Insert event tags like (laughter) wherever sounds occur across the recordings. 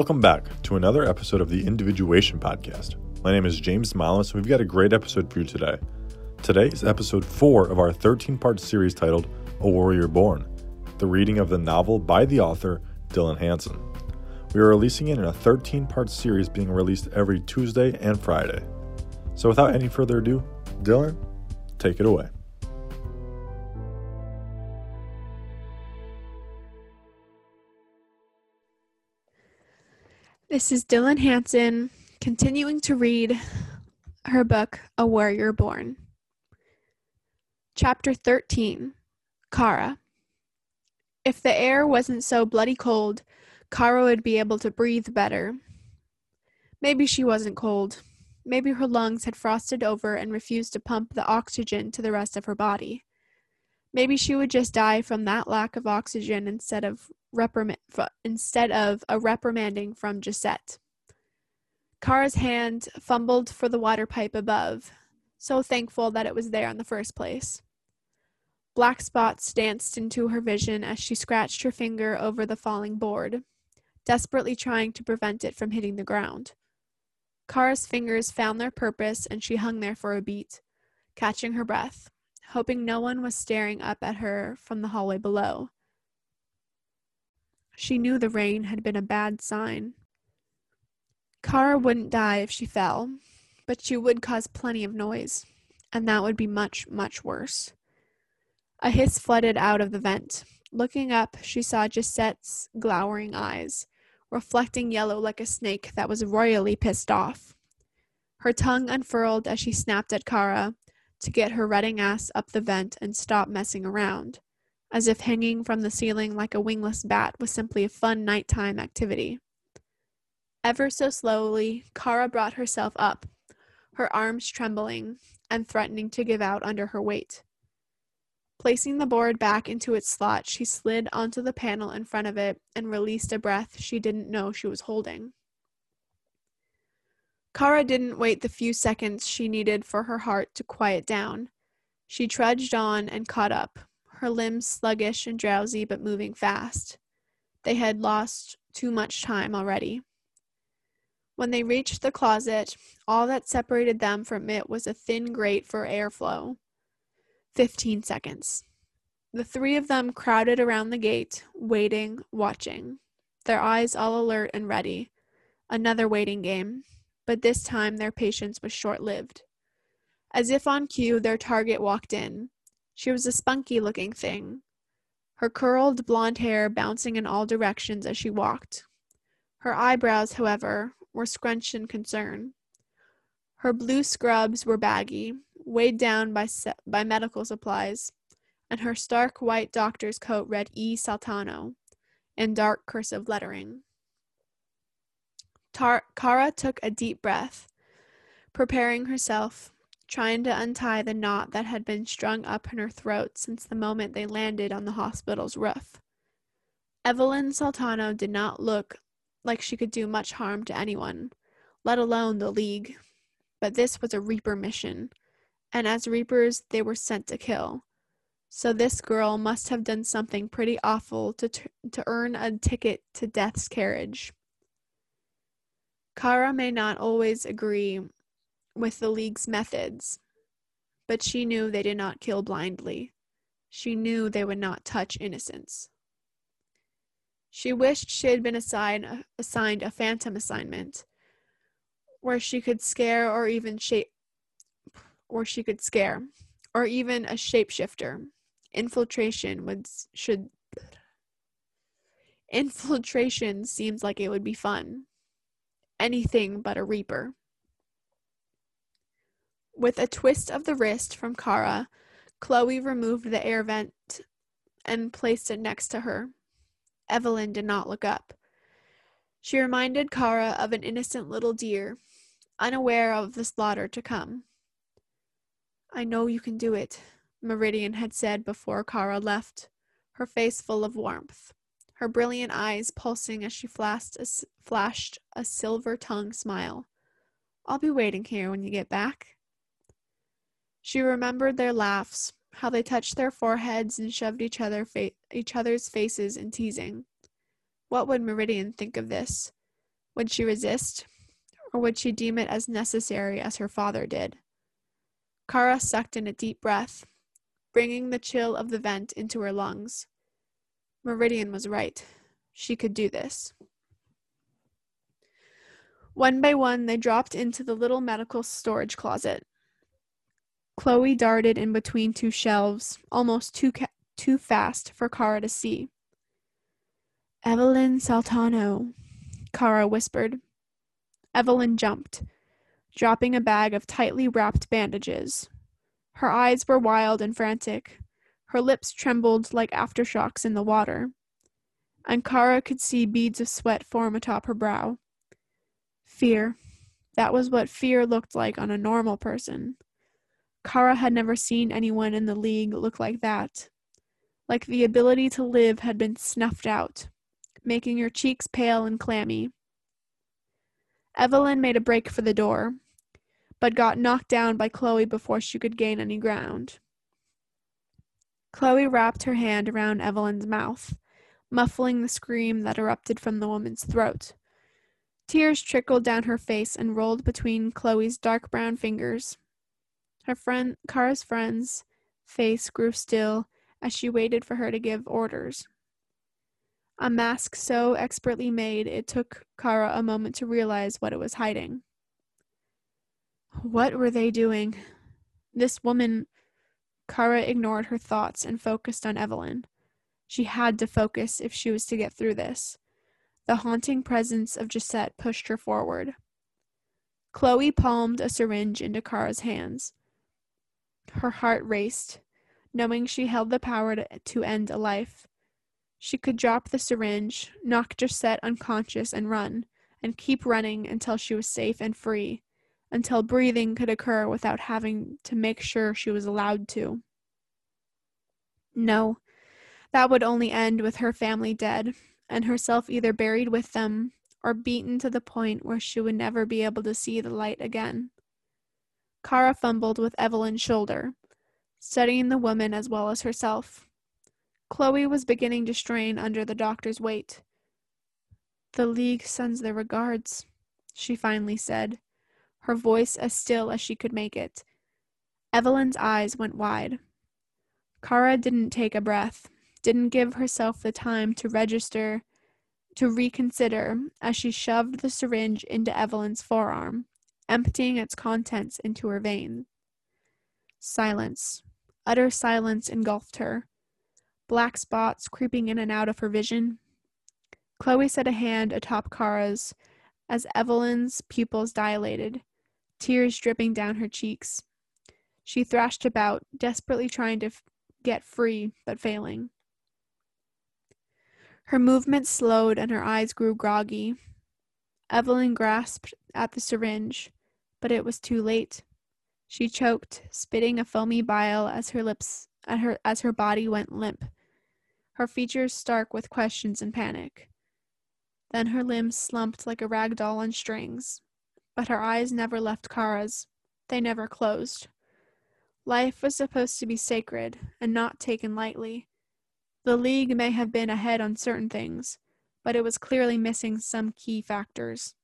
Welcome back to another episode of the Individuation Podcast. My name is James Malas, and we've got a great episode for you today. Today is episode 4 of our 13 part series titled A Warrior Born, the reading of the novel by the author Dylan Hansen. We are releasing it in a 13 part series being released every Tuesday and Friday. So without any further ado, Dylan, take it away. This is Dylan Hansen continuing to read her book, A Warrior Born. Chapter 13 Kara. If the air wasn't so bloody cold, Kara would be able to breathe better. Maybe she wasn't cold. Maybe her lungs had frosted over and refused to pump the oxygen to the rest of her body. Maybe she would just die from that lack of oxygen instead of reprimand instead of a reprimanding from Gisette. Kara's hand fumbled for the water pipe above, so thankful that it was there in the first place. Black spots danced into her vision as she scratched her finger over the falling board, desperately trying to prevent it from hitting the ground. Kara's fingers found their purpose and she hung there for a beat, catching her breath, hoping no one was staring up at her from the hallway below. She knew the rain had been a bad sign. Kara wouldn't die if she fell, but she would cause plenty of noise, and that would be much, much worse. A hiss flooded out of the vent. Looking up, she saw Gisette's glowering eyes, reflecting yellow like a snake that was royally pissed off. Her tongue unfurled as she snapped at Kara to get her rutting ass up the vent and stop messing around as if hanging from the ceiling like a wingless bat was simply a fun nighttime activity. Ever so slowly, Kara brought herself up, her arms trembling and threatening to give out under her weight. Placing the board back into its slot, she slid onto the panel in front of it and released a breath she didn't know she was holding. Kara didn't wait the few seconds she needed for her heart to quiet down. She trudged on and caught up, her limbs sluggish and drowsy but moving fast. They had lost too much time already. When they reached the closet, all that separated them from it was a thin grate for airflow. Fifteen seconds. The three of them crowded around the gate, waiting, watching, their eyes all alert and ready. Another waiting game, but this time their patience was short lived. As if on cue, their target walked in, she was a spunky looking thing, her curled blonde hair bouncing in all directions as she walked. Her eyebrows, however, were scrunched in concern. Her blue scrubs were baggy, weighed down by, se- by medical supplies, and her stark white doctor's coat read E. Saltano in dark cursive lettering. Tar- Kara took a deep breath, preparing herself trying to untie the knot that had been strung up in her throat since the moment they landed on the hospital's roof. Evelyn Saltano did not look like she could do much harm to anyone, let alone the League. But this was a Reaper mission, and as Reapers, they were sent to kill. So this girl must have done something pretty awful to, t- to earn a ticket to death's carriage. Kara may not always agree with the League's methods, but she knew they did not kill blindly. She knew they would not touch innocents. She wished she had been assigned, assigned a phantom assignment where she could scare or even shape or she could scare or even a shapeshifter. Infiltration would should (laughs) infiltration seems like it would be fun. Anything but a reaper. With a twist of the wrist from Kara, Chloe removed the air vent and placed it next to her. Evelyn did not look up. She reminded Kara of an innocent little deer, unaware of the slaughter to come. I know you can do it, Meridian had said before Kara left, her face full of warmth, her brilliant eyes pulsing as she flashed a, flashed a silver tongued smile. I'll be waiting here when you get back. She remembered their laughs, how they touched their foreheads and shoved each other fa- each other's faces in teasing. What would Meridian think of this? Would she resist, or would she deem it as necessary as her father did? Kara sucked in a deep breath, bringing the chill of the vent into her lungs. Meridian was right. She could do this. One by one, they dropped into the little medical storage closet. Chloe darted in between two shelves, almost too, ca- too fast for Kara to see. Evelyn Saltano, Kara whispered. Evelyn jumped, dropping a bag of tightly wrapped bandages. Her eyes were wild and frantic. Her lips trembled like aftershocks in the water. And Kara could see beads of sweat form atop her brow. Fear. That was what fear looked like on a normal person. Kara had never seen anyone in the league look like that. Like the ability to live had been snuffed out, making her cheeks pale and clammy. Evelyn made a break for the door, but got knocked down by Chloe before she could gain any ground. Chloe wrapped her hand around Evelyn's mouth, muffling the scream that erupted from the woman's throat. Tears trickled down her face and rolled between Chloe's dark brown fingers. Her friend Kara's friend's face grew still as she waited for her to give orders. A mask so expertly made it took Kara a moment to realize what it was hiding. What were they doing? This woman. Kara ignored her thoughts and focused on Evelyn. She had to focus if she was to get through this. The haunting presence of Gisette pushed her forward. Chloe palmed a syringe into Kara's hands. Her heart raced, knowing she held the power to, end a life. She could drop the syringe, knock Gisette unconscious, and run, and keep running until she was safe and free until breathing could occur without having to make sure she was allowed to. No, that would only end with her family dead, and herself either buried with them or beaten to the point where she would never be able to see the light again. Kara fumbled with Evelyn's shoulder, studying the woman as well as herself. Chloe was beginning to strain under the doctor's weight. The League sends their regards, she finally said, her voice as still as she could make it. Evelyn's eyes went wide. Kara didn't take a breath, didn't give herself the time to register, to reconsider, as she shoved the syringe into Evelyn's forearm, emptying its contents into her vein. Silence, utter silence engulfed her, black spots creeping in and out of her vision. Chloe set a hand atop Kara's as Evelyn's pupils dilated, tears dripping down her cheeks. She thrashed about, desperately trying to f- get free, but failing. Her movements slowed and her eyes grew groggy. Evelyn grasped at the syringe, but it was too late. She choked, spitting a foamy bile as her lips at her as her body went limp, her features stark with questions and panic. Then her limbs slumped like a rag doll on strings, but her eyes never left Kara's. They never closed. Life was supposed to be sacred and not taken lightly. The League may have been ahead on certain things, but it was clearly missing some key factors.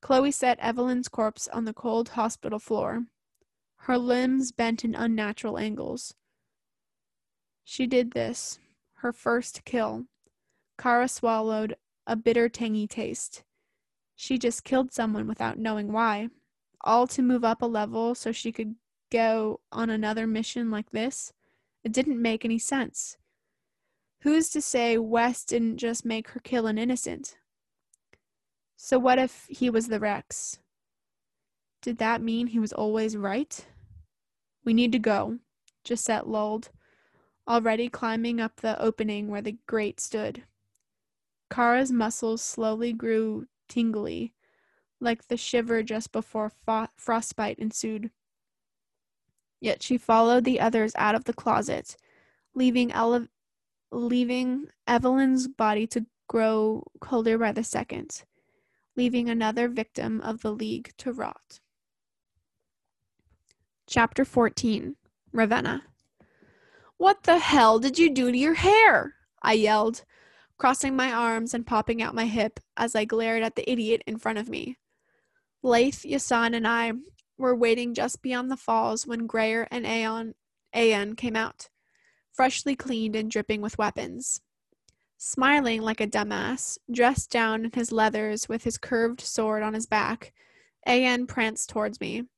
Chloe set Evelyn's corpse on the cold hospital floor, her limbs bent in unnatural angles. She did this, her first kill. Kara swallowed a bitter, tangy taste. She just killed someone without knowing why, all to move up a level so she could go on another mission like this. It didn't make any sense. Who's to say Wes didn't just make her kill an innocent? So, what if he was the Rex? Did that mean he was always right? We need to go, Gisette lulled, already climbing up the opening where the grate stood. Kara's muscles slowly grew tingly, like the shiver just before fo- frostbite ensued. Yet she followed the others out of the closet, leaving, Ele- leaving Evelyn's body to grow colder by the second, leaving another victim of the League to rot. Chapter 14 Ravenna. What the hell did you do to your hair? I yelled, crossing my arms and popping out my hip as I glared at the idiot in front of me. Laith, Yasan, and I were waiting just beyond the falls when Grayer and Aeon, Aeon came out, freshly cleaned and dripping with weapons. Smiling like a dumbass, dressed down in his leathers with his curved sword on his back, Aeon pranced towards me.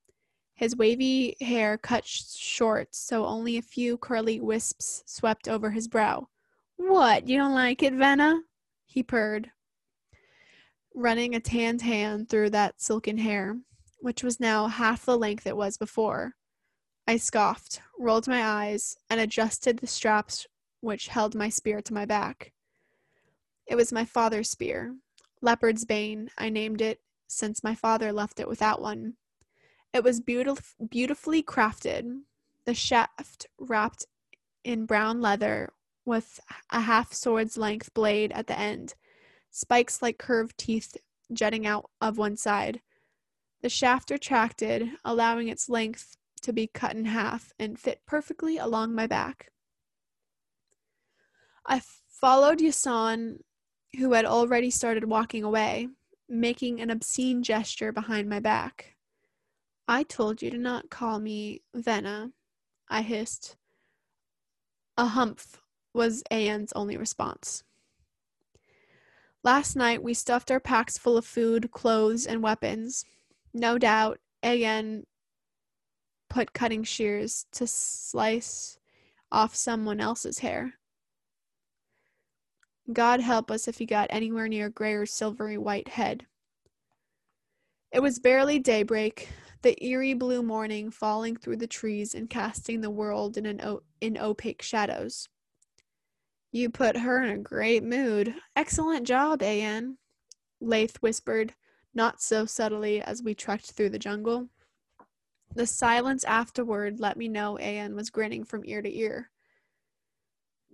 His wavy hair cut short so only a few curly wisps swept over his brow. What, you don't like it, Venna? He purred, running a tanned hand through that silken hair, which was now half the length it was before. I scoffed, rolled my eyes, and adjusted the straps which held my spear to my back. It was my father's spear, Leopard's Bane, I named it, since my father left it without one. It was beautif- beautifully crafted, the shaft wrapped in brown leather with a half sword's length blade at the end, spikes like curved teeth jutting out of one side. The shaft retracted, allowing its length to be cut in half and fit perfectly along my back. I followed Yasan, who had already started walking away, making an obscene gesture behind my back. I told you to not call me Venna, I hissed. A humph was Aeon's only response. Last night we stuffed our packs full of food, clothes, and weapons. No doubt, Aeon put cutting shears to slice off someone else's hair. God help us if he got anywhere near gray or silvery white head. It was barely daybreak, the eerie blue morning falling through the trees and casting the world in o- in opaque shadows. You put her in a great mood. Excellent job, Aeon, Laith whispered, not so subtly as we trekked through the jungle. The silence afterward let me know Aeon was grinning from ear to ear.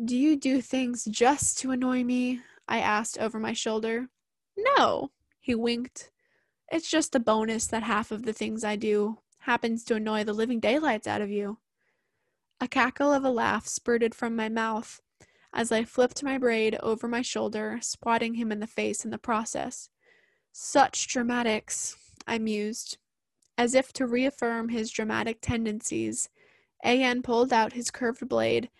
Do you do things just to annoy me? I asked over my shoulder. No, he winked. It's just a bonus that half of the things I do happens to annoy the living daylights out of you. A cackle of a laugh spurted from my mouth as I flipped my braid over my shoulder, swatting him in the face in the process. Such dramatics, I mused. As if to reaffirm his dramatic tendencies, A.N. pulled out his curved blade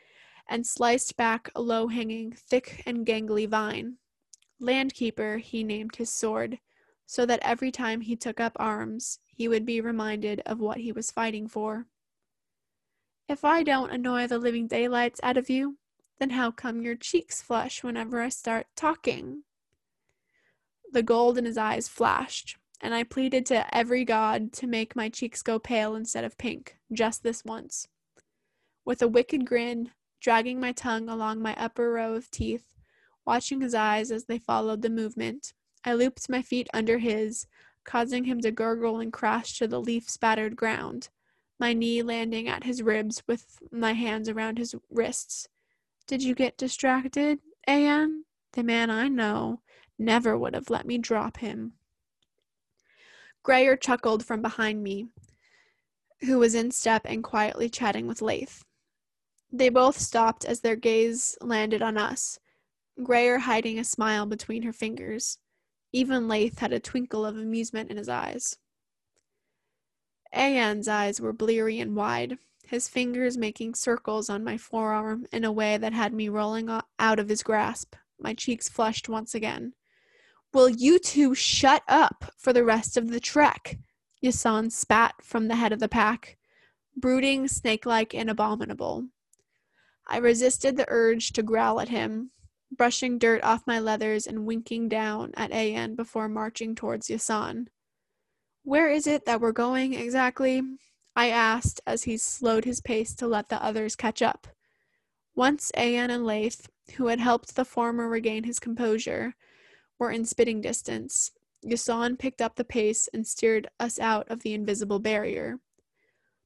and sliced back a low hanging, thick and gangly vine. Landkeeper, he named his sword, so that every time he took up arms, he would be reminded of what he was fighting for. If I don't annoy the living daylights out of you, then how come your cheeks flush whenever I start talking? The gold in his eyes flashed, and I pleaded to every god to make my cheeks go pale instead of pink, just this once. With a wicked grin, dragging my tongue along my upper row of teeth, watching his eyes as they followed the movement. I looped my feet under his, causing him to gurgle and crash to the leaf spattered ground, my knee landing at his ribs with my hands around his wrists. Did you get distracted, Aeon? The man I know never would have let me drop him. Grayer chuckled from behind me, who was in step and quietly chatting with Laith. They both stopped as their gaze landed on us, Grayer hiding a smile between her fingers. Even Laith had a twinkle of amusement in his eyes. Aeon's eyes were bleary and wide, his fingers making circles on my forearm in a way that had me rolling out of his grasp. My cheeks flushed once again. Will you two shut up for the rest of the trek? Yasan spat from the head of the pack, brooding, snake like, and abominable. I resisted the urge to growl at him, brushing dirt off my leathers and winking down at An before marching towards Yasan. Where is it that we're going exactly? I asked as he slowed his pace to let the others catch up. Once Aeon and Laith, who had helped the former regain his composure, were in spitting distance, Yasan picked up the pace and steered us out of the invisible barrier.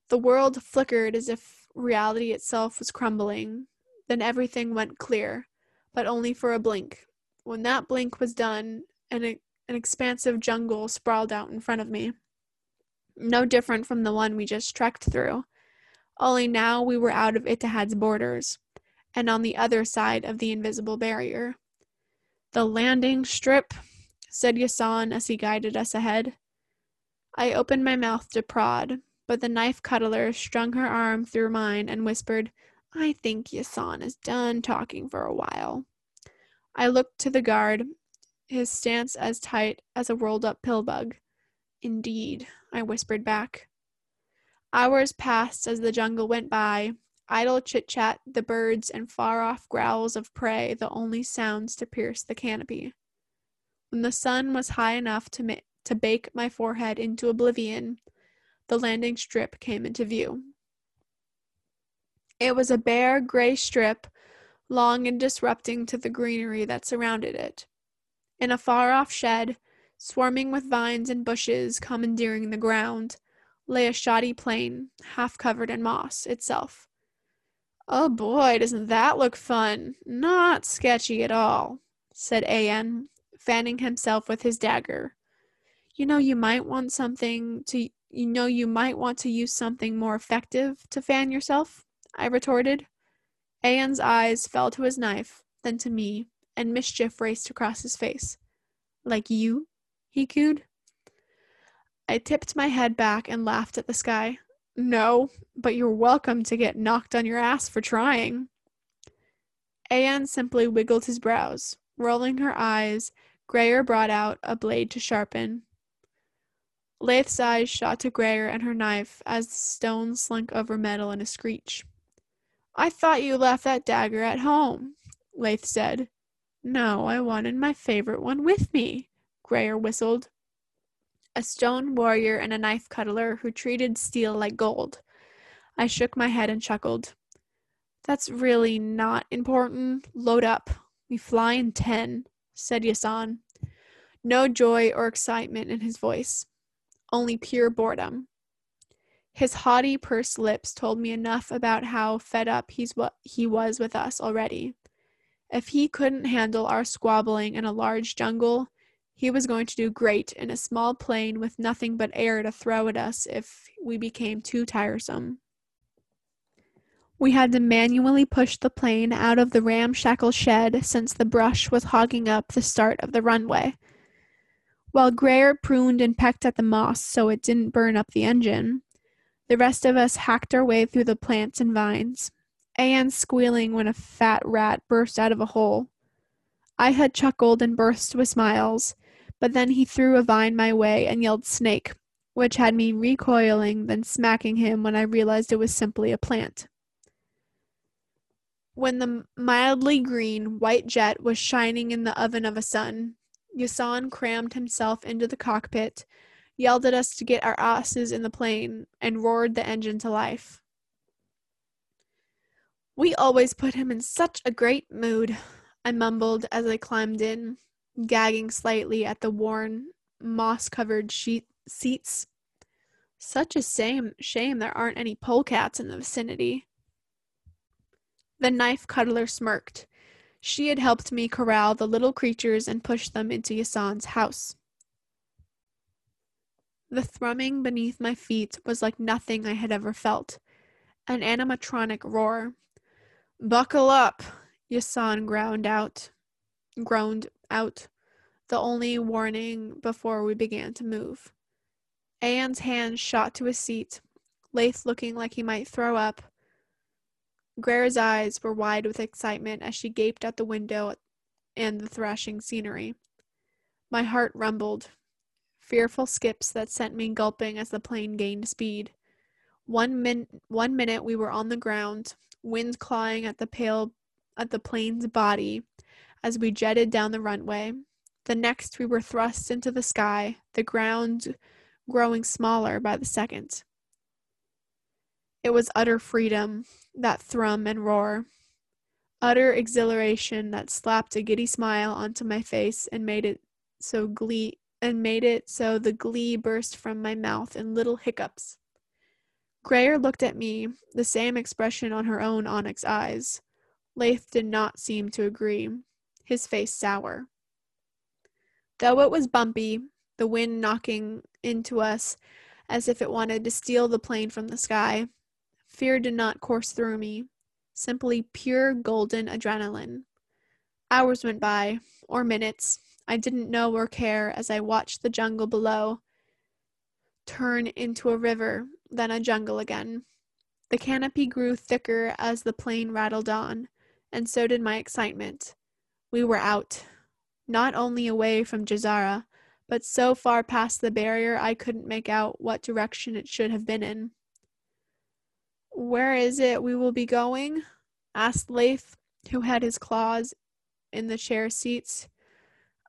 The world flickered as if reality itself was crumbling. Then everything went clear, but only for a blink. When that blink was done, an, an expansive jungle sprawled out in front of me. No different from the one we just trekked through. Only now we were out of Ittihad's borders, and on the other side of the invisible barrier. The landing strip, said Yasan as he guided us ahead. I opened my mouth to prod, but the knife cuddler strung her arm through mine and whispered, I think Yasan is done talking for a while. I looked to the guard, his stance as tight as a rolled up pill bug. Indeed, I whispered back. Hours passed as the jungle went by, idle chit chat, the birds, and far off growls of prey the only sounds to pierce the canopy. When the sun was high enough to, to bake my forehead into oblivion, the landing strip came into view. It was a bare gray strip, long and disrupting to the greenery that surrounded it. In a far off shed, swarming with vines and bushes commandeering the ground, lay a shoddy plane, half covered in moss itself. Oh boy, doesn't that look fun? Not sketchy at all, said A.N., fanning himself with his dagger. You know, you might want something to, you know, you might want to use something more effective to fan yourself, I retorted. A.N.'s eyes fell to his knife, then to me, and mischief raced across his face. Like you? He cooed. I tipped my head back and laughed at the sky. No, but you're welcome to get knocked on your ass for trying. Ayan simply wiggled his brows. Rolling her eyes, Grayer brought out a blade to sharpen. Laith's eyes shot to Grayer and her knife as the stone slunk over metal in a screech. I thought you left that dagger at home, Laith said. No, I wanted my favorite one with me, Grayer whistled. A stone warrior and a knife cuddler who treated steel like gold. I shook my head and chuckled. That's really not important. Load up. We fly in ten, said Yasan. No joy or excitement in his voice, only pure boredom. His haughty, pursed lips told me enough about how fed up he's what he was with us already. If he couldn't handle our squabbling in a large jungle, he was going to do great in a small plane with nothing but air to throw at us if we became too tiresome. We had to manually push the plane out of the ramshackle shed since the brush was hogging up the start of the runway. While Grayer pruned and pecked at the moss so it didn't burn up the engine, the rest of us hacked our way through the plants and vines, Anne squealing when a fat rat burst out of a hole. I had chuckled and burst with smiles, but then he threw a vine my way and yelled snake, which had me recoiling, then smacking him when I realized it was simply a plant. When the mildly green, white jet was shining in the oven of a sun, Yasan crammed himself into the cockpit, yelled at us to get our asses in the plane, and roared the engine to life. We always put him in such a great mood, I mumbled as I climbed in, gagging slightly at the worn, moss covered sheet seats. Such a shame, shame there aren't any polecats in the vicinity. The knife cuddler smirked. She had helped me corral the little creatures and push them into Yasan's house. The thrumming beneath my feet was like nothing I had ever felt. An animatronic roar. Buckle up, Yasan ground out groaned out, the only warning before we began to move. Anne's hand shot to his seat, Laith looking like he might throw up. Grayer's eyes were wide with excitement as she gaped at the window and the thrashing scenery. My heart rumbled, fearful skips that sent me gulping as the plane gained speed. One, min- one minute we were on the ground, wind clawing at the pale at the plane's body as we jetted down the runway. The next we were thrust into the sky, the ground growing smaller by the second. It was utter freedom, that thrum and roar. Utter exhilaration that slapped a giddy smile onto my face and made it so glee and made it so the glee burst from my mouth in little hiccups. Grayer looked at me, the same expression on her own onyx eyes. Laith did not seem to agree, his face sour. Though it was bumpy, the wind knocking into us as if it wanted to steal the plane from the sky, fear did not course through me, simply pure golden adrenaline. Hours went by, or minutes. I didn't know or care as I watched the jungle below turn into a river, then a jungle again. The canopy grew thicker as the plane rattled on, and so did my excitement. We were out, not only away from Jazara, but so far past the barrier I couldn't make out what direction it should have been in. Where is it we will be going? asked Leif, who had his claws in the chair seats.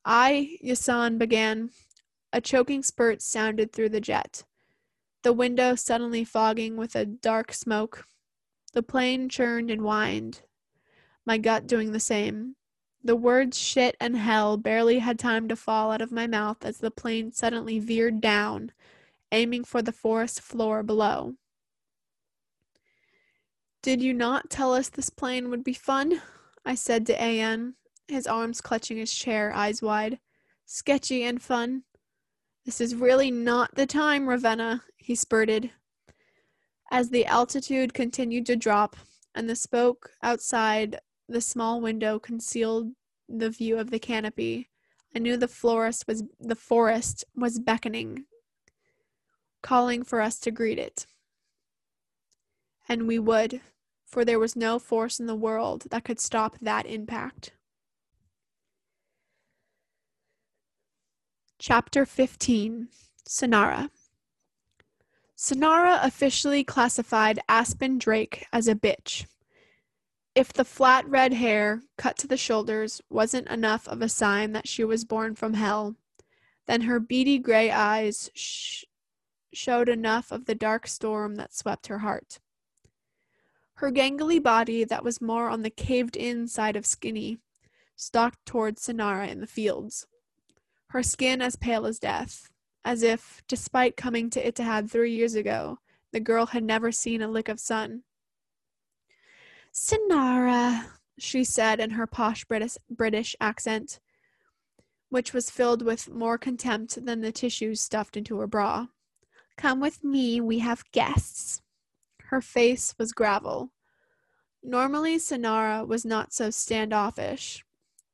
I, Yasan began. A choking spurt sounded through the jet. The window suddenly fogging with a dark smoke. The plane churned and whined, my gut doing the same. The words shit and hell barely had time to fall out of my mouth as the plane suddenly veered down, aiming for the forest floor below. Did you not tell us this plane would be fun? I said to A.N., his arms clutching his chair, eyes wide. Sketchy and fun. This is really not the time, Ravenna, he spurted. As the altitude continued to drop and the smoke outside the small window concealed the view of the canopy, I knew the florist was the forest was beckoning, calling for us to greet it. And we would for there was no force in the world that could stop that impact. Chapter 15 Sonara Sonara officially classified Aspen Drake as a bitch. If the flat red hair, cut to the shoulders, wasn't enough of a sign that she was born from hell, then her beady gray eyes sh- showed enough of the dark storm that swept her heart. Her gangly body, that was more on the caved in side of skinny, stalked towards Sonara in the fields. Her skin as pale as death, as if, despite coming to Ittihad three years ago, the girl had never seen a lick of sun. Sonara, she said in her posh British, British accent, which was filled with more contempt than the tissues stuffed into her bra. Come with me, we have guests. Her face was gravel. Normally, Sonara was not so standoffish,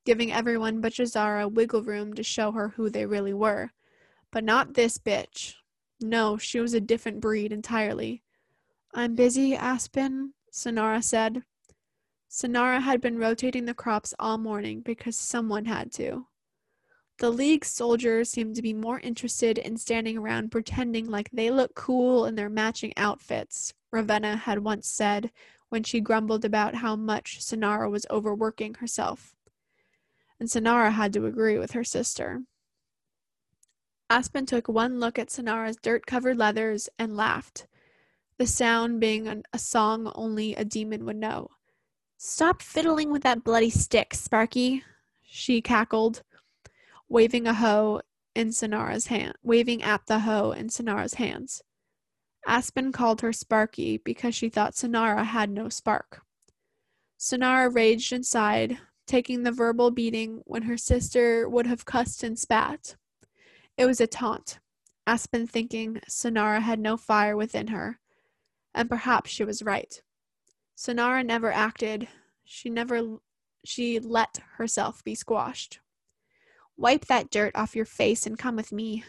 giving everyone but Jazara wiggle room to show her who they really were. But not this bitch. No, she was a different breed entirely. I'm busy, Aspen, Sonara said. Sonara had been rotating the crops all morning because someone had to. The League soldiers seemed to be more interested in standing around pretending like they look cool in their matching outfits, Ravenna had once said when she grumbled about how much Sonara was overworking herself. And Sonara had to agree with her sister. Aspen took one look at Sonara's dirt covered leathers and laughed, the sound being an, a song only a demon would know. Stop fiddling with that bloody stick, Sparky, she cackled, waving a hoe in Sonara's hand, waving at the hoe in Sonara's hands. Aspen called her Sparky because she thought Sonara had no spark. Sonara raged inside, taking the verbal beating when her sister would have cussed and spat. It was a taunt, Aspen thinking Sonara had no fire within her, and perhaps she was right. Sonara never acted. She never she let herself be squashed. Wipe that dirt off your face and come with me,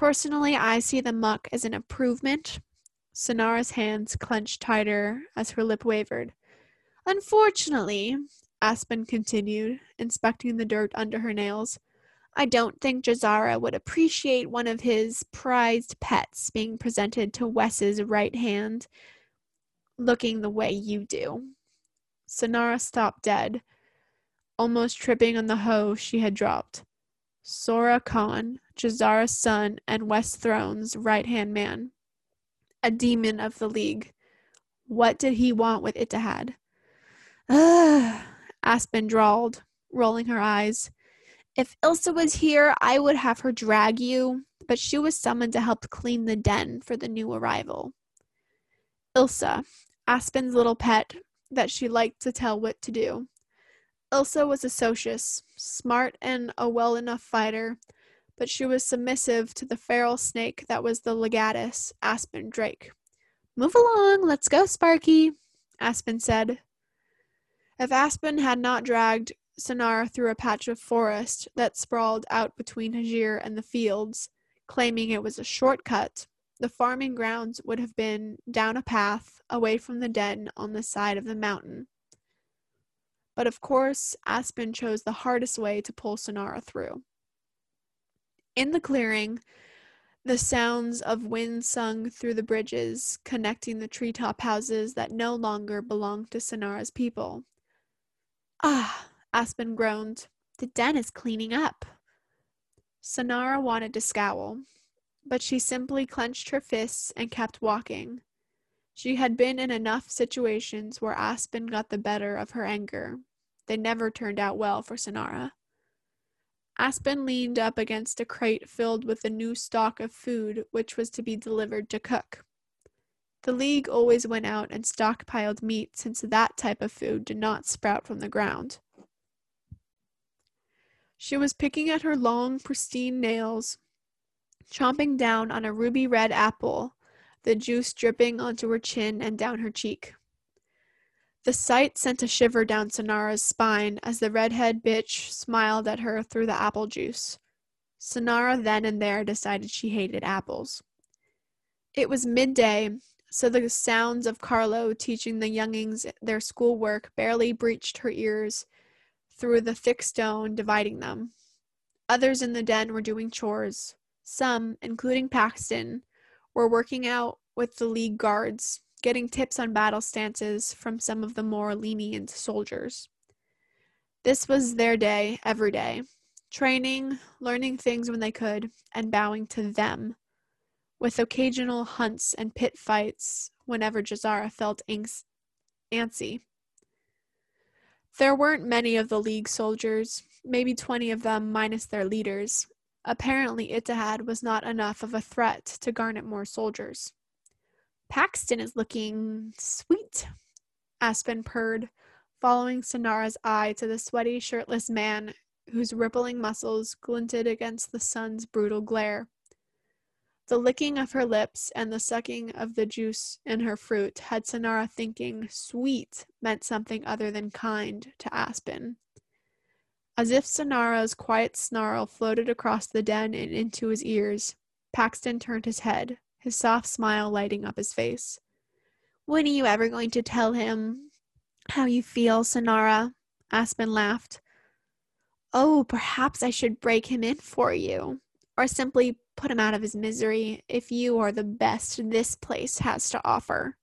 Personally, I see the muck as an improvement. Sonara's hands clenched tighter as her lip wavered. Unfortunately, Aspen continued, inspecting the dirt under her nails, I don't think Jazara would appreciate one of his prized pets being presented to Wes's right hand looking the way you do. Sonara stopped dead, almost tripping on the hoe she had dropped. Sora Khan, Jazara's son and Wes Throne's right hand man. A demon of the League. What did he want with Ittihad? Ugh, (sighs) Aspen drawled, rolling her eyes. If Ilsa was here, I would have her drag you, but she was summoned to help clean the den for the new arrival. Ilsa, Aspen's little pet that she liked to tell what to do. Ilsa was a socius, smart and a well enough fighter, but she was submissive to the feral snake that was the legatus, Aspen Drake. Move along, let's go, Sparky, Aspen said. If Aspen had not dragged Sonara through a patch of forest that sprawled out between Hajir and the fields, claiming it was a shortcut, the farming grounds would have been down a path away from the den on the side of the mountain. But of course, Aspen chose the hardest way to pull Sonara through. In the clearing, the sounds of wind sung through the bridges connecting the treetop houses that no longer belonged to Sonara's people. Ah, Aspen groaned. The den is cleaning up. Sonara wanted to scowl, but she simply clenched her fists and kept walking. She had been in enough situations where Aspen got the better of her anger. They never turned out well for Sonara. Aspen leaned up against a crate filled with a new stock of food which was to be delivered to cook. The League always went out and stockpiled meat since that type of food did not sprout from the ground. She was picking at her long, pristine nails, chomping down on a ruby red apple, the juice dripping onto her chin and down her cheek. The sight sent a shiver down Sonara's spine as the redhead bitch smiled at her through the apple juice. Sonara then and there decided she hated apples. It was midday, so the sounds of Carlo teaching the youngings their schoolwork barely breached her ears through the thick stone dividing them. Others in the den were doing chores. Some, including Paxton, were working out with the league guards, getting tips on battle stances from some of the more lenient soldiers. This was their day every day, training, learning things when they could, and bowing to them, with occasional hunts and pit fights whenever Jazara felt anx- antsy. There weren't many of the League soldiers, maybe 20 of them minus their leaders. Apparently, Ittihad was not enough of a threat to garner more soldiers. Paxton is looking sweet, Aspen purred, following Sonara's eye to the sweaty, shirtless man whose rippling muscles glinted against the sun's brutal glare. The licking of her lips and the sucking of the juice in her fruit had Sonara thinking sweet meant something other than kind to Aspen. As if Sonara's quiet snarl floated across the den and into his ears, Paxton turned his head, his soft smile lighting up his face. When are you ever going to tell him how you feel, Sonara? Aspen laughed. Oh, perhaps I should break him in for you, or simply put him out of his misery if you are the best this place has to offer.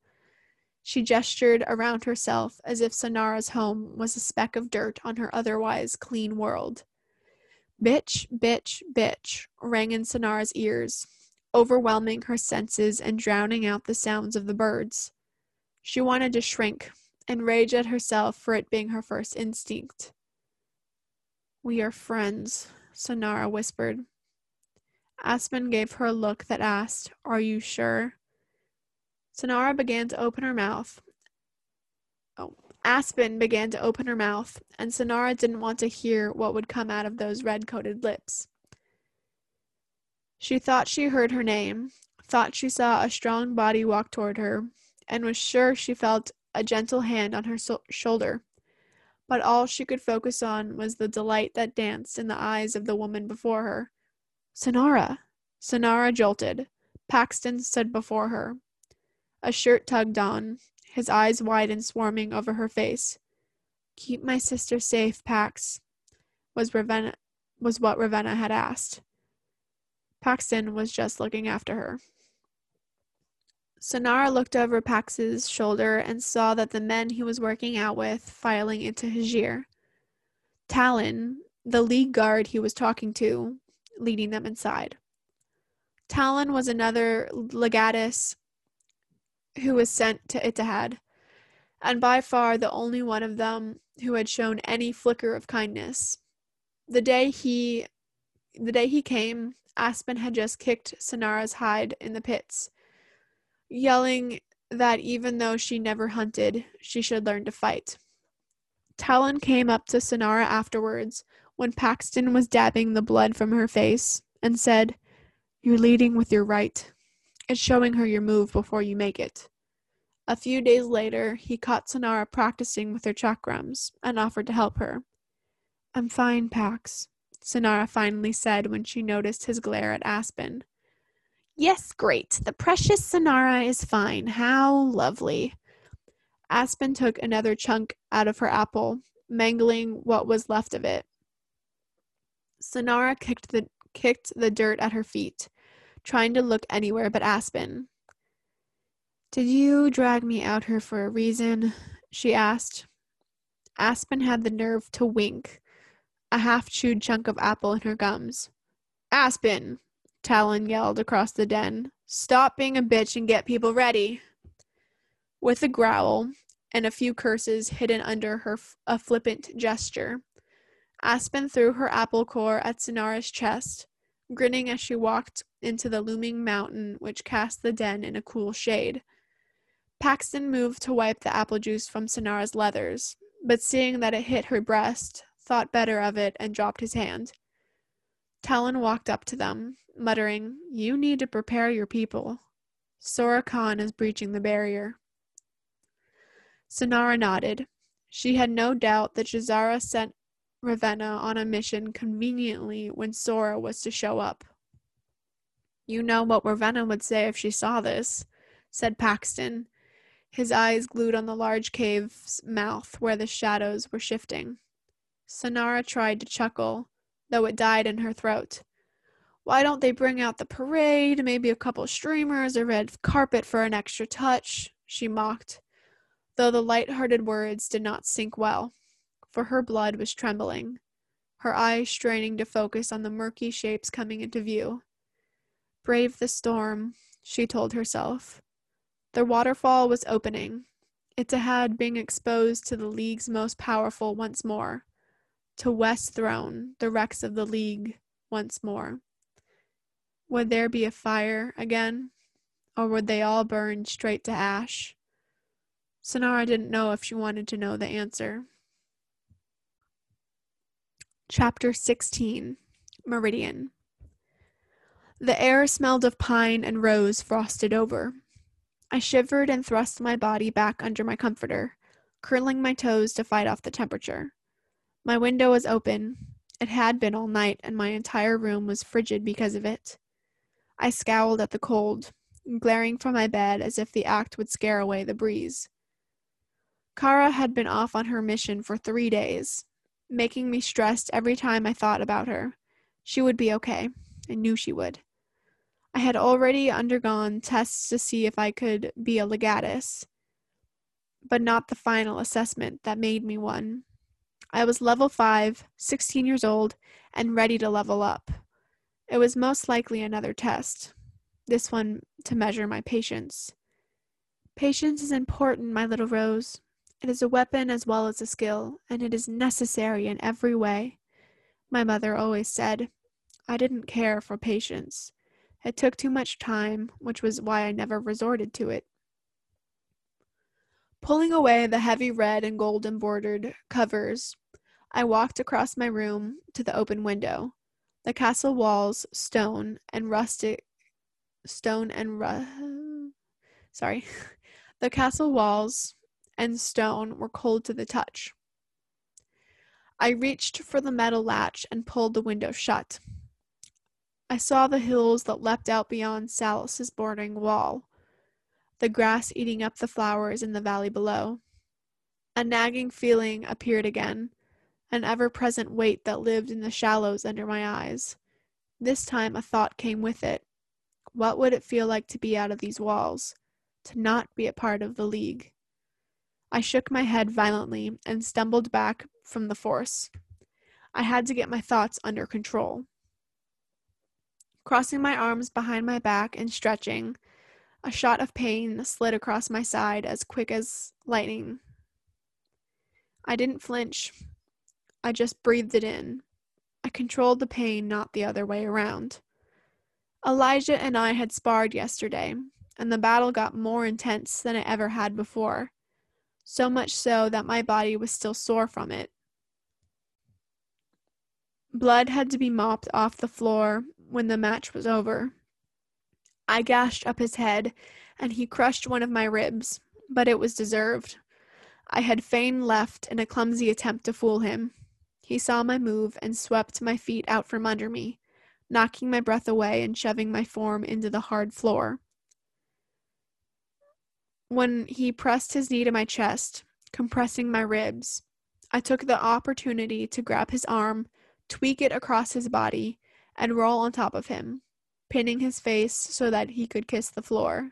She gestured around herself as if Sonara's home was a speck of dirt on her otherwise clean world. Bitch, bitch, bitch rang in Sonara's ears, overwhelming her senses and drowning out the sounds of the birds. She wanted to shrink and rage at herself for it being her first instinct. We are friends, Sonara whispered. Aspen gave her a look that asked, Are you sure? Sonara began to open her mouth. Oh, Aspen began to open her mouth, and Sonara didn't want to hear what would come out of those red coated lips. She thought she heard her name, thought she saw a strong body walk toward her, and was sure she felt a gentle hand on her so- shoulder. But all she could focus on was the delight that danced in the eyes of the woman before her. Sonara! Sonara jolted. Paxton stood before her. A shirt tugged on, his eyes wide and swarming over her face. Keep my sister safe, Pax, was Ravenna was what Ravenna had asked. Paxton was just looking after her. Sonara looked over Pax's shoulder and saw that the men he was working out with filing into Hajir. Talon, the league guard he was talking to, leading them inside. Talon was another legatus who was sent to Ittihad, and by far the only one of them who had shown any flicker of kindness. The day he the day he came, Aspen had just kicked Sonara's hide in the pits, yelling that even though she never hunted, she should learn to fight. Talon came up to Sonara afterwards when Paxton was dabbing the blood from her face and said, You're leading with your right. It's showing her your move before you make it. A few days later, he caught Sonara practicing with her chakrams and offered to help her. I'm fine, Pax, Sonara finally said when she noticed his glare at Aspen. Yes, great. The precious Sonara is fine. How lovely. Aspen took another chunk out of her apple, mangling what was left of it. Sonara kicked the kicked the dirt at her feet, trying to look anywhere but Aspen. Did you drag me out here for a reason? she asked. Aspen had the nerve to wink, a half chewed chunk of apple in her gums. Aspen, Talon yelled across the den. Stop being a bitch and get people ready. With a growl and a few curses hidden under her f- a flippant gesture, Aspen threw her apple core at Sonara's chest, grinning as she walked into the looming mountain which cast the den in a cool shade. Paxton moved to wipe the apple juice from Sonara's leathers, but seeing that it hit her breast, thought better of it and dropped his hand. Talon walked up to them, muttering, You need to prepare your people. Sora Khan is breaching the barrier. Sonara nodded. She had no doubt that Jazara sent Ravenna on a mission conveniently when Sora was to show up. You know what Ravenna would say if she saw this, said Paxton, his eyes glued on the large cave's mouth where the shadows were shifting. Sonara tried to chuckle, though it died in her throat. Why don't they bring out the parade, maybe a couple streamers, a red carpet for an extra touch? she mocked, though the light-hearted words did not sink well, for her blood was trembling, her eyes straining to focus on the murky shapes coming into view. Brave the storm, she told herself. The waterfall was opening, Ittihad being exposed to the League's most powerful once more, to Wes Throne, the Rex of the League once more. Would there be a fire again, or would they all burn straight to ash? Sonara didn't know if she wanted to know the answer. Chapter 16 Meridian The air smelled of pine and rose frosted over. I shivered and thrust my body back under my comforter, curling my toes to fight off the temperature. My window was open. It had been all night, and my entire room was frigid because of it. I scowled at the cold, glaring from my bed as if the act would scare away the breeze. Kara had been off on her mission for three days, making me stressed every time I thought about her. She would be okay. I knew she would. I had already undergone tests to see if I could be a legatus, but not the final assessment that made me one. I was level 5, 16 years old, and ready to level up. It was most likely another test, this one to measure my patience. Patience is important, my little Rose. It is a weapon as well as a skill, and it is necessary in every way. My mother always said, I didn't care for patience. It took too much time, which was why I never resorted to it. Pulling away the heavy red and gold embroidered covers, I walked across my room to the open window. The castle walls, stone and rustic stone and ru- sorry. (laughs) the castle walls and stone were cold to the touch. I reached for the metal latch and pulled the window shut. I saw the hills that leapt out beyond Salus's bordering wall, the grass eating up the flowers in the valley below. A nagging feeling appeared again, an ever present weight that lived in the shallows under my eyes. This time a thought came with it. What would it feel like to be out of these walls? To not be a part of the League? I shook my head violently and stumbled back from the force. I had to get my thoughts under control. Crossing my arms behind my back and stretching, a shot of pain slid across my side as quick as lightning. I didn't flinch. I just breathed it in. I controlled the pain, not the other way around. Elijah and I had sparred yesterday, and the battle got more intense than it ever had before, so much so that my body was still sore from it. Blood had to be mopped off the floor when the match was over. I gashed up his head, and he crushed one of my ribs, but it was deserved. I had fain left in a clumsy attempt to fool him. He saw my move and swept my feet out from under me, knocking my breath away and shoving my form into the hard floor. When he pressed his knee to my chest, compressing my ribs, I took the opportunity to grab his arm, tweak it across his body, and roll on top of him, pinning his face so that he could kiss the floor.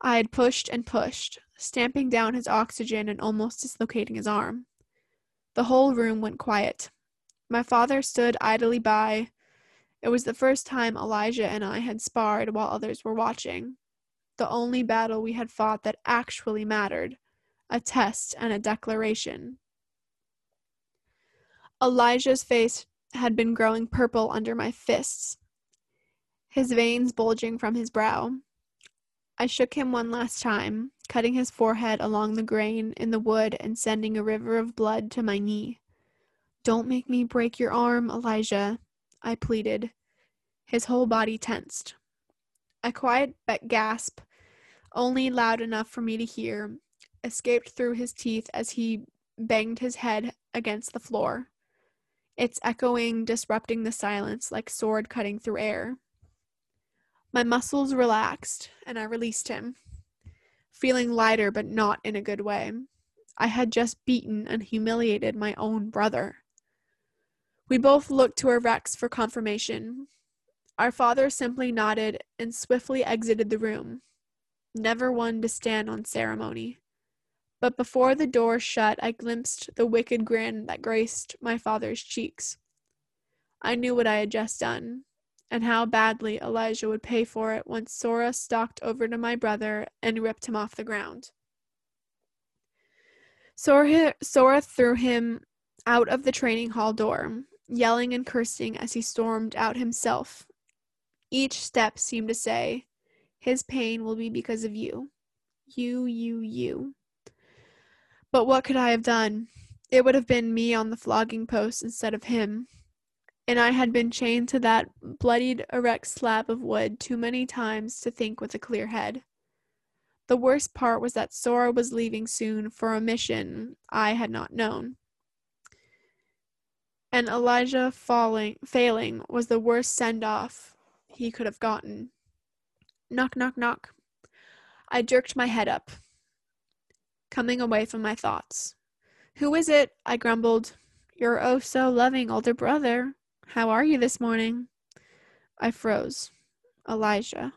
I had pushed and pushed, stamping down his oxygen and almost dislocating his arm. The whole room went quiet. My father stood idly by. It was the first time Elijah and I had sparred while others were watching. The only battle we had fought that actually mattered a test and a declaration. Elijah's face had been growing purple under my fists, his veins bulging from his brow. I shook him one last time, cutting his forehead along the grain in the wood and sending a river of blood to my knee. Don't make me break your arm, Elijah, I pleaded. His whole body tensed. A quiet but gasp, only loud enough for me to hear, escaped through his teeth as he banged his head against the floor, its echoing disrupting the silence like sword cutting through air. My muscles relaxed, and I released him, feeling lighter but not in a good way. I had just beaten and humiliated my own brother. We both looked to our Rex for confirmation. Our father simply nodded and swiftly exited the room, never one to stand on ceremony. But before the door shut, I glimpsed the wicked grin that graced my father's cheeks. I knew what I had just done and how badly Elijah would pay for it once Sora stalked over to my brother and ripped him off the ground. Sora, Sora threw him out of the training hall door, yelling and cursing as he stormed out himself. Each step seemed to say, His pain will be because of you. You, you, you. But what could I have done? It would have been me on the flogging post instead of him and I had been chained to that bloodied erect slab of wood too many times to think with a clear head. The worst part was that Sora was leaving soon for a mission I had not known. And Elijah falling, failing was the worst send off he could have gotten. Knock, knock, knock. I jerked my head up, coming away from my thoughts. Who is it? I grumbled. Your oh so loving older brother. How are you this morning? I froze. Elijah.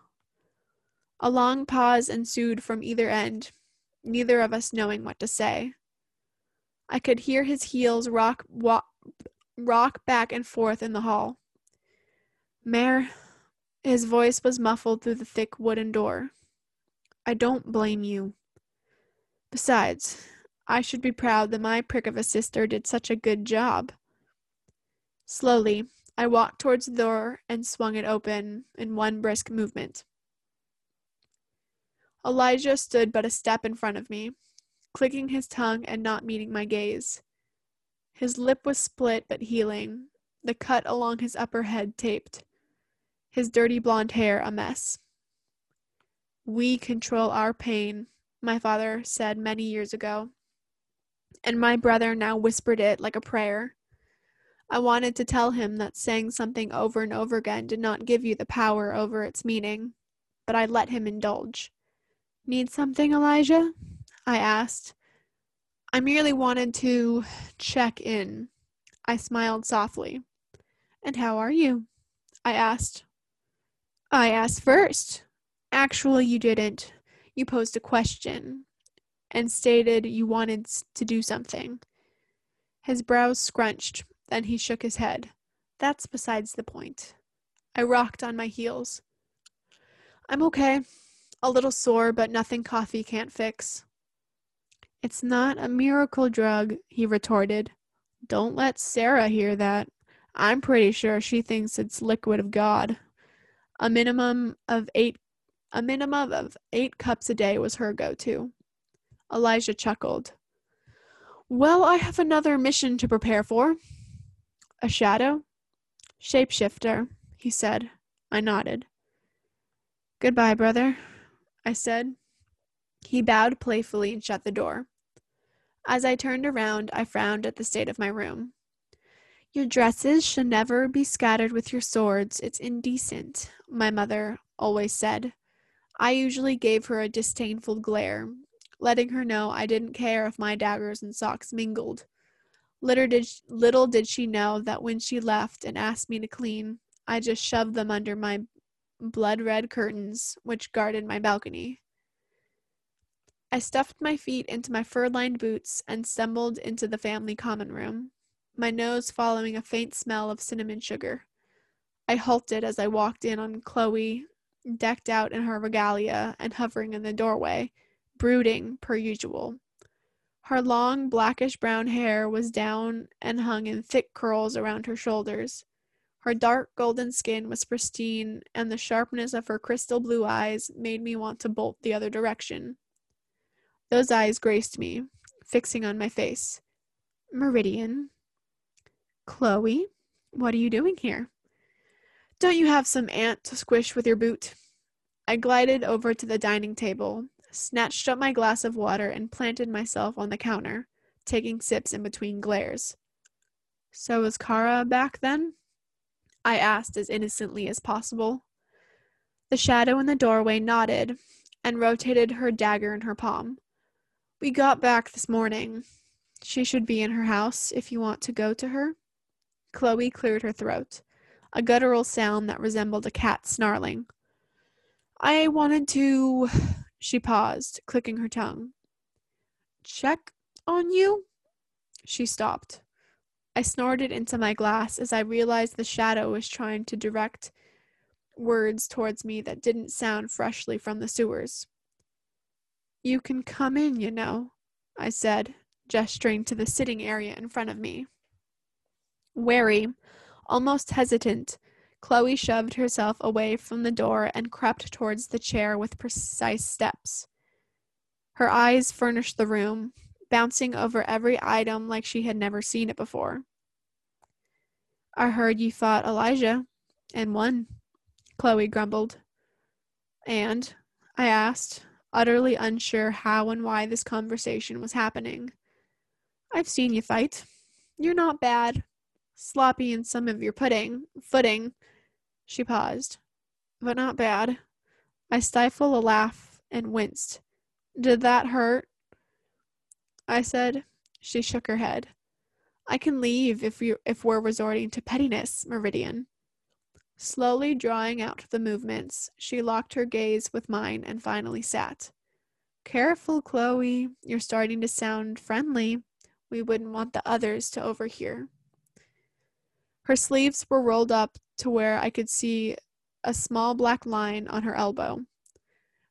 A long pause ensued from either end, neither of us knowing what to say. I could hear his heels rock, wa- rock back and forth in the hall. Mare, his voice was muffled through the thick wooden door. I don't blame you. Besides, I should be proud that my prick of a sister did such a good job. Slowly, I walked towards the door and swung it open in one brisk movement. Elijah stood but a step in front of me, clicking his tongue and not meeting my gaze. His lip was split but healing, the cut along his upper head taped, his dirty blonde hair a mess. We control our pain, my father said many years ago, and my brother now whispered it like a prayer. I wanted to tell him that saying something over and over again did not give you the power over its meaning, but I let him indulge. Need something, Elijah? I asked. I merely wanted to check in. I smiled softly. And how are you? I asked. I asked first. Actually, you didn't. You posed a question and stated you wanted to do something. His brows scrunched, then he shook his head. That's besides the point. I rocked on my heels. I'm okay. A little sore, but nothing coffee can't fix. It's not a miracle drug, he retorted. Don't let Sarah hear that. I'm pretty sure she thinks it's liquid of God. A minimum of eight a minimum of eight cups a day was her go-to. Elijah chuckled. Well, I have another mission to prepare for. A shadow? Shapeshifter, he said. I nodded. Goodbye, brother, I said. He bowed playfully and shut the door. As I turned around, I frowned at the state of my room. Your dresses should never be scattered with your swords. It's indecent, my mother always said. I usually gave her a disdainful glare, letting her know I didn't care if my daggers and socks mingled. Little did, little did she know that when she left and asked me to clean, I just shoved them under my blood red curtains, which guarded my balcony. I stuffed my feet into my fur lined boots and stumbled into the family common room, my nose following a faint smell of cinnamon sugar. I halted as I walked in on Chloe, decked out in her regalia and hovering in the doorway, brooding per usual. Her long blackish brown hair was down and hung in thick curls around her shoulders. Her dark golden skin was pristine, and the sharpness of her crystal blue eyes made me want to bolt the other direction. Those eyes graced me, fixing on my face. Meridian. Chloe, what are you doing here? Don't you have some ant to squish with your boot? I glided over to the dining table, snatched up my glass of water, and planted myself on the counter, taking sips in between glares. So was Kara back then? I asked as innocently as possible. The shadow in the doorway nodded and rotated her dagger in her palm. We got back this morning. She should be in her house if you want to go to her. Chloe cleared her throat, a guttural sound that resembled a cat snarling. I wanted to. She paused, clicking her tongue. Check on you? She stopped. I snorted into my glass as I realized the shadow was trying to direct words towards me that didn't sound freshly from the sewers. You can come in, you know, I said, gesturing to the sitting area in front of me. Wary, almost hesitant, Chloe shoved herself away from the door and crept towards the chair with precise steps. Her eyes furnished the room, bouncing over every item like she had never seen it before. I heard you fought Elijah and won, Chloe grumbled. And? I asked, utterly unsure how and why this conversation was happening. I've seen you fight. You're not bad. Sloppy in some of your pudding, footing. She paused. But not bad. I stifled a laugh and winced. Did that hurt? I said. She shook her head. I can leave if you if we're resorting to pettiness, Meridian. Slowly drawing out the movements, she locked her gaze with mine and finally sat. Careful, Chloe. You're starting to sound friendly. We wouldn't want the others to overhear. Her sleeves were rolled up to where I could see a small black line on her elbow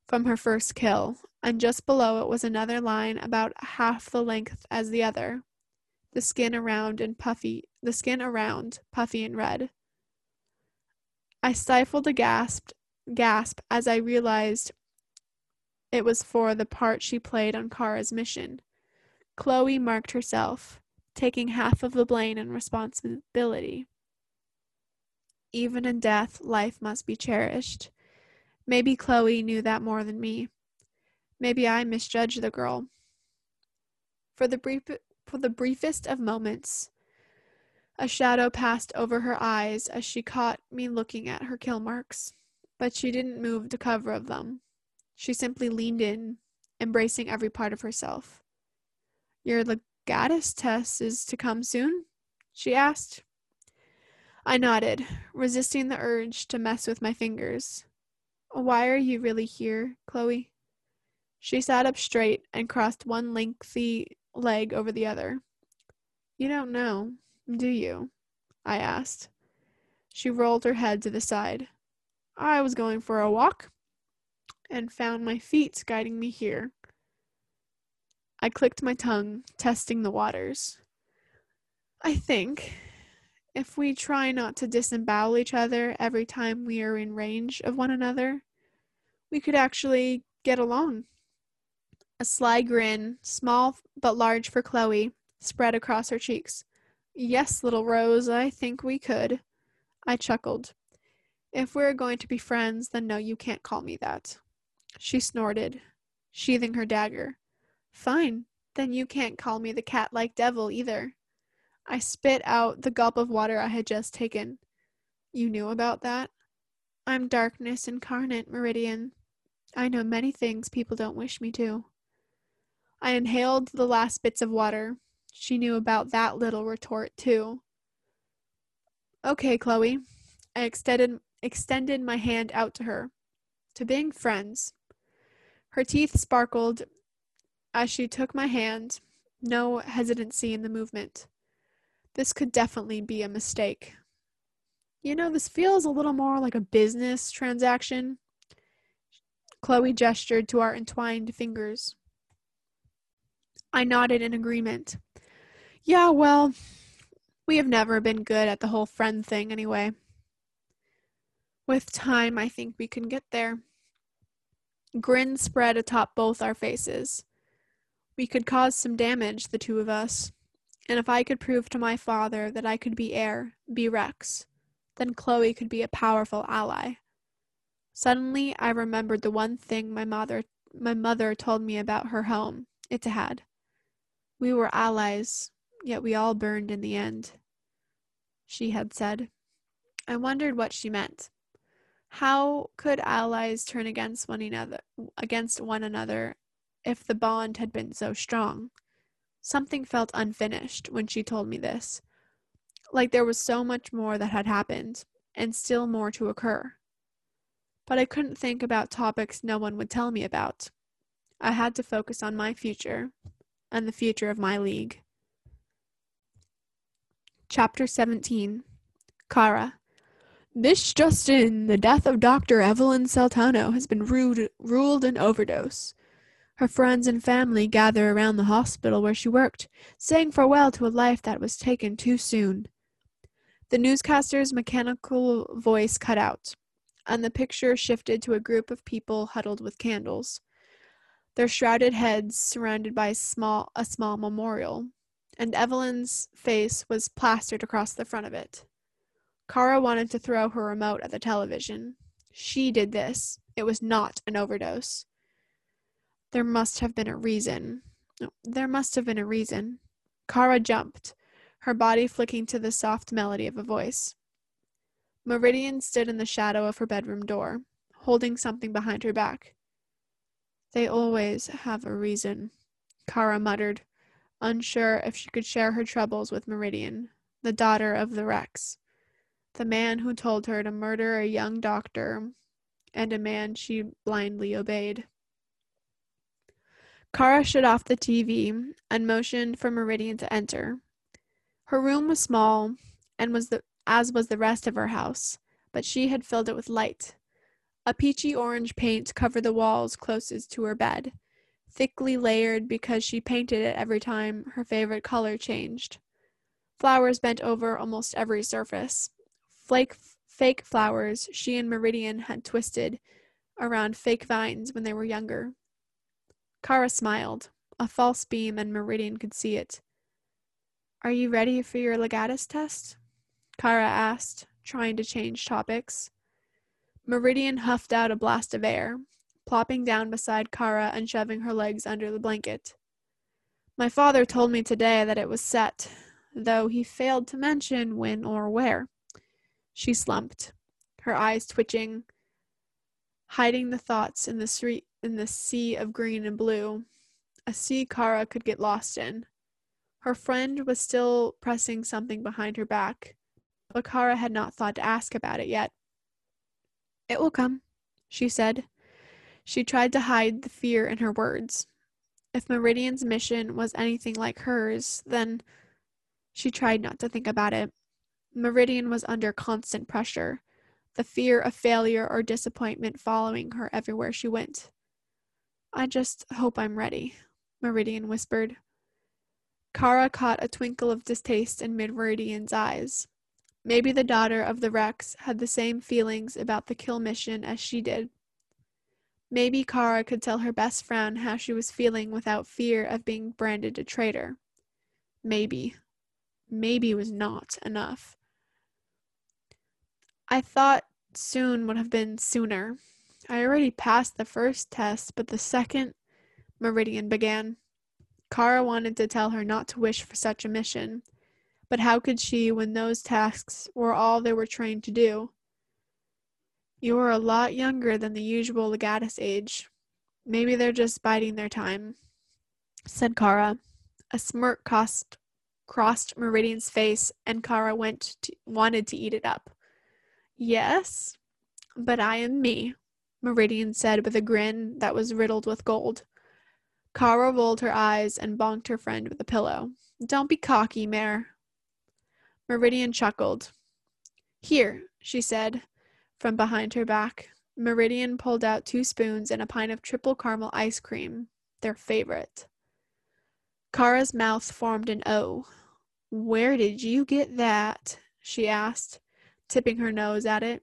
from her first kill, and just below it was another line about half the length as the other. The skin around and puffy, the skin around, puffy and red. I stifled a gasp, gasp as I realized it was for the part she played on Kara's mission. Chloe marked herself, taking half of the blame and responsibility. Even in death, life must be cherished. Maybe Chloe knew that more than me. Maybe I misjudged the girl. For the brief for the briefest of moments, a shadow passed over her eyes as she caught me looking at her kill marks, but she didn't move to cover of them. She simply leaned in, embracing every part of herself. Your legatus test is to come soon? she asked. I nodded, resisting the urge to mess with my fingers. Why are you really here, Chloe? She sat up straight and crossed one lengthy leg over the other. You don't know, do you? I asked. She rolled her head to the side. I was going for a walk and found my feet guiding me here. I clicked my tongue, testing the waters. I think if we try not to disembowel each other every time we are in range of one another, we could actually get along. A sly grin, small but large for Chloe, spread across her cheeks. Yes, little Rose, I think we could. I chuckled. If we're going to be friends, then no, you can't call me that. She snorted, sheathing her dagger. Fine, then you can't call me the cat like devil either. I spit out the gulp of water I had just taken. You knew about that? I'm darkness incarnate, Meridian. I know many things people don't wish me to. I inhaled the last bits of water. She knew about that little retort, too. Okay, Chloe. I extended, extended my hand out to her. To being friends. Her teeth sparkled as she took my hand, no hesitancy in the movement. This could definitely be a mistake. You know, this feels a little more like a business transaction. Chloe gestured to our entwined fingers. I nodded in agreement. Yeah, well, we have never been good at the whole friend thing anyway. With time, I think we can get there. Grins spread atop both our faces. We could cause some damage, the two of us. And if I could prove to my father that I could be heir, be Rex, then Chloe could be a powerful ally. Suddenly, I remembered the one thing my mother my mother told me about her home, Ittihad. We were allies, yet we all burned in the end. She had said. I wondered what she meant. How could allies turn against one another against one another if the bond had been so strong? Something felt unfinished when she told me this. Like there was so much more that had happened, and still more to occur. But I couldn't think about topics no one would tell me about. I had to focus on my future and the future of my league. Chapter 17 Kara this just in, the death of Dr. Evelyn Saltano has been rude, ruled an overdose. Her friends and family gather around the hospital where she worked, saying farewell to a life that was taken too soon. The newscaster's mechanical voice cut out, and the picture shifted to a group of people huddled with candles, their shrouded heads surrounded by small, a small memorial, and Evelyn's face was plastered across the front of it. Kara wanted to throw her remote at the television. She did this. It was not an overdose. There must have been a reason. There must have been a reason. Kara jumped, her body flicking to the soft melody of a voice. Meridian stood in the shadow of her bedroom door, holding something behind her back. They always have a reason, Kara muttered, unsure if she could share her troubles with Meridian, the daughter of the Rex the man who told her to murder a young doctor, and a man she blindly obeyed. Kara shut off the TV and motioned for Meridian to enter. Her room was small, and was the as was the rest of her house, but she had filled it with light. A peachy orange paint covered the walls closest to her bed, thickly layered because she painted it every time her favorite color changed. Flowers bent over almost every surface, flake, fake flowers she and Meridian had twisted around fake vines when they were younger. Kara smiled, a false beam, and Meridian could see it. Are you ready for your legatus test? Kara asked, trying to change topics. Meridian huffed out a blast of air, plopping down beside Kara and shoving her legs under the blanket. My father told me today that it was set, though he failed to mention when or where. She slumped, her eyes twitching, hiding the thoughts in the street in the sea of green and blue, a sea Kara could get lost in. Her friend was still pressing something behind her back, but Kara had not thought to ask about it yet. It will come, she said. She tried to hide the fear in her words. If Meridian's mission was anything like hers, then she tried not to think about it. Meridian was under constant pressure, the fear of failure or disappointment following her everywhere she went. I just hope I'm ready, Meridian whispered. Kara caught a twinkle of distaste in Meridian's eyes. Maybe the daughter of the Rex had the same feelings about the kill mission as she did. Maybe Kara could tell her best friend how she was feeling without fear of being branded a traitor. Maybe. Maybe was not enough. I thought soon would have been sooner. I already passed the first test, but the second Meridian began. Kara wanted to tell her not to wish for such a mission, But how could she when those tasks were all they were trained to do? You are a lot younger than the usual Legatus age. Maybe they're just biding their time, said Kara. A smirk crossed, crossed Meridian's face, and Kara went to, wanted to eat it up. Yes, but I am me, Meridian said with a grin that was riddled with gold. Kara rolled her eyes and bonked her friend with a pillow. Don't be cocky, Mare. Meridian chuckled. Here, she said, from behind her back. Meridian pulled out two spoons and a pint of triple caramel ice cream, their favorite. Kara's mouth formed an O. Where did you get that? she asked, tipping her nose at it.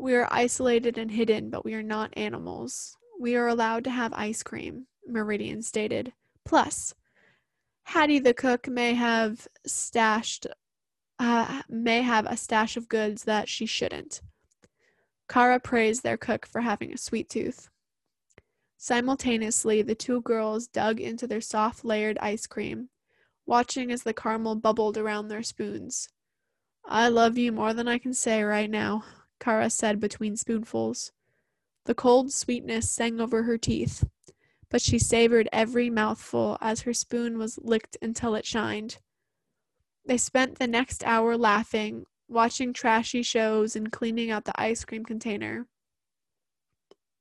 We are isolated and hidden, but we are not animals. We are allowed to have ice cream, Meridian stated. Plus, Hattie the cook may have stashed uh, may have a stash of goods that she shouldn't. Kara praised their cook for having a sweet tooth. Simultaneously, the two girls dug into their soft layered ice cream, watching as the caramel bubbled around their spoons. I love you more than I can say right now, Kara said between spoonfuls. The cold sweetness sang over her teeth but she savored every mouthful as her spoon was licked until it shined. They spent the next hour laughing, watching trashy shows, and cleaning out the ice cream container,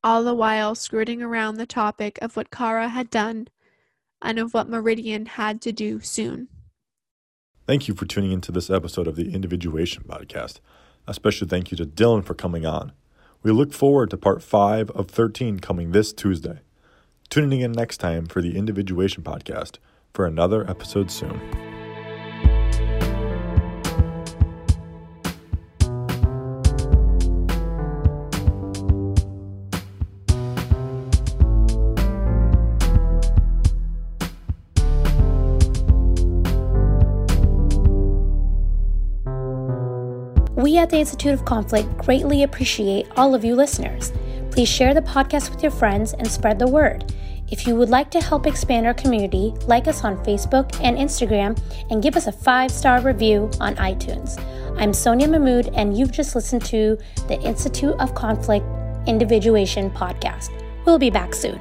all the while skirting around the topic of what Kara had done and of what Meridian had to do soon. Thank you for tuning into this episode of the Individuation Podcast. A special thank you to Dylan for coming on. We look forward to part 5 of 13 coming this Tuesday. Tune in again next time for the Individuation Podcast for another episode soon. At the Institute of Conflict greatly appreciate all of you listeners. Please share the podcast with your friends and spread the word. If you would like to help expand our community, like us on Facebook and Instagram and give us a five star review on iTunes. I'm Sonia Mahmood, and you've just listened to the Institute of Conflict Individuation podcast. We'll be back soon.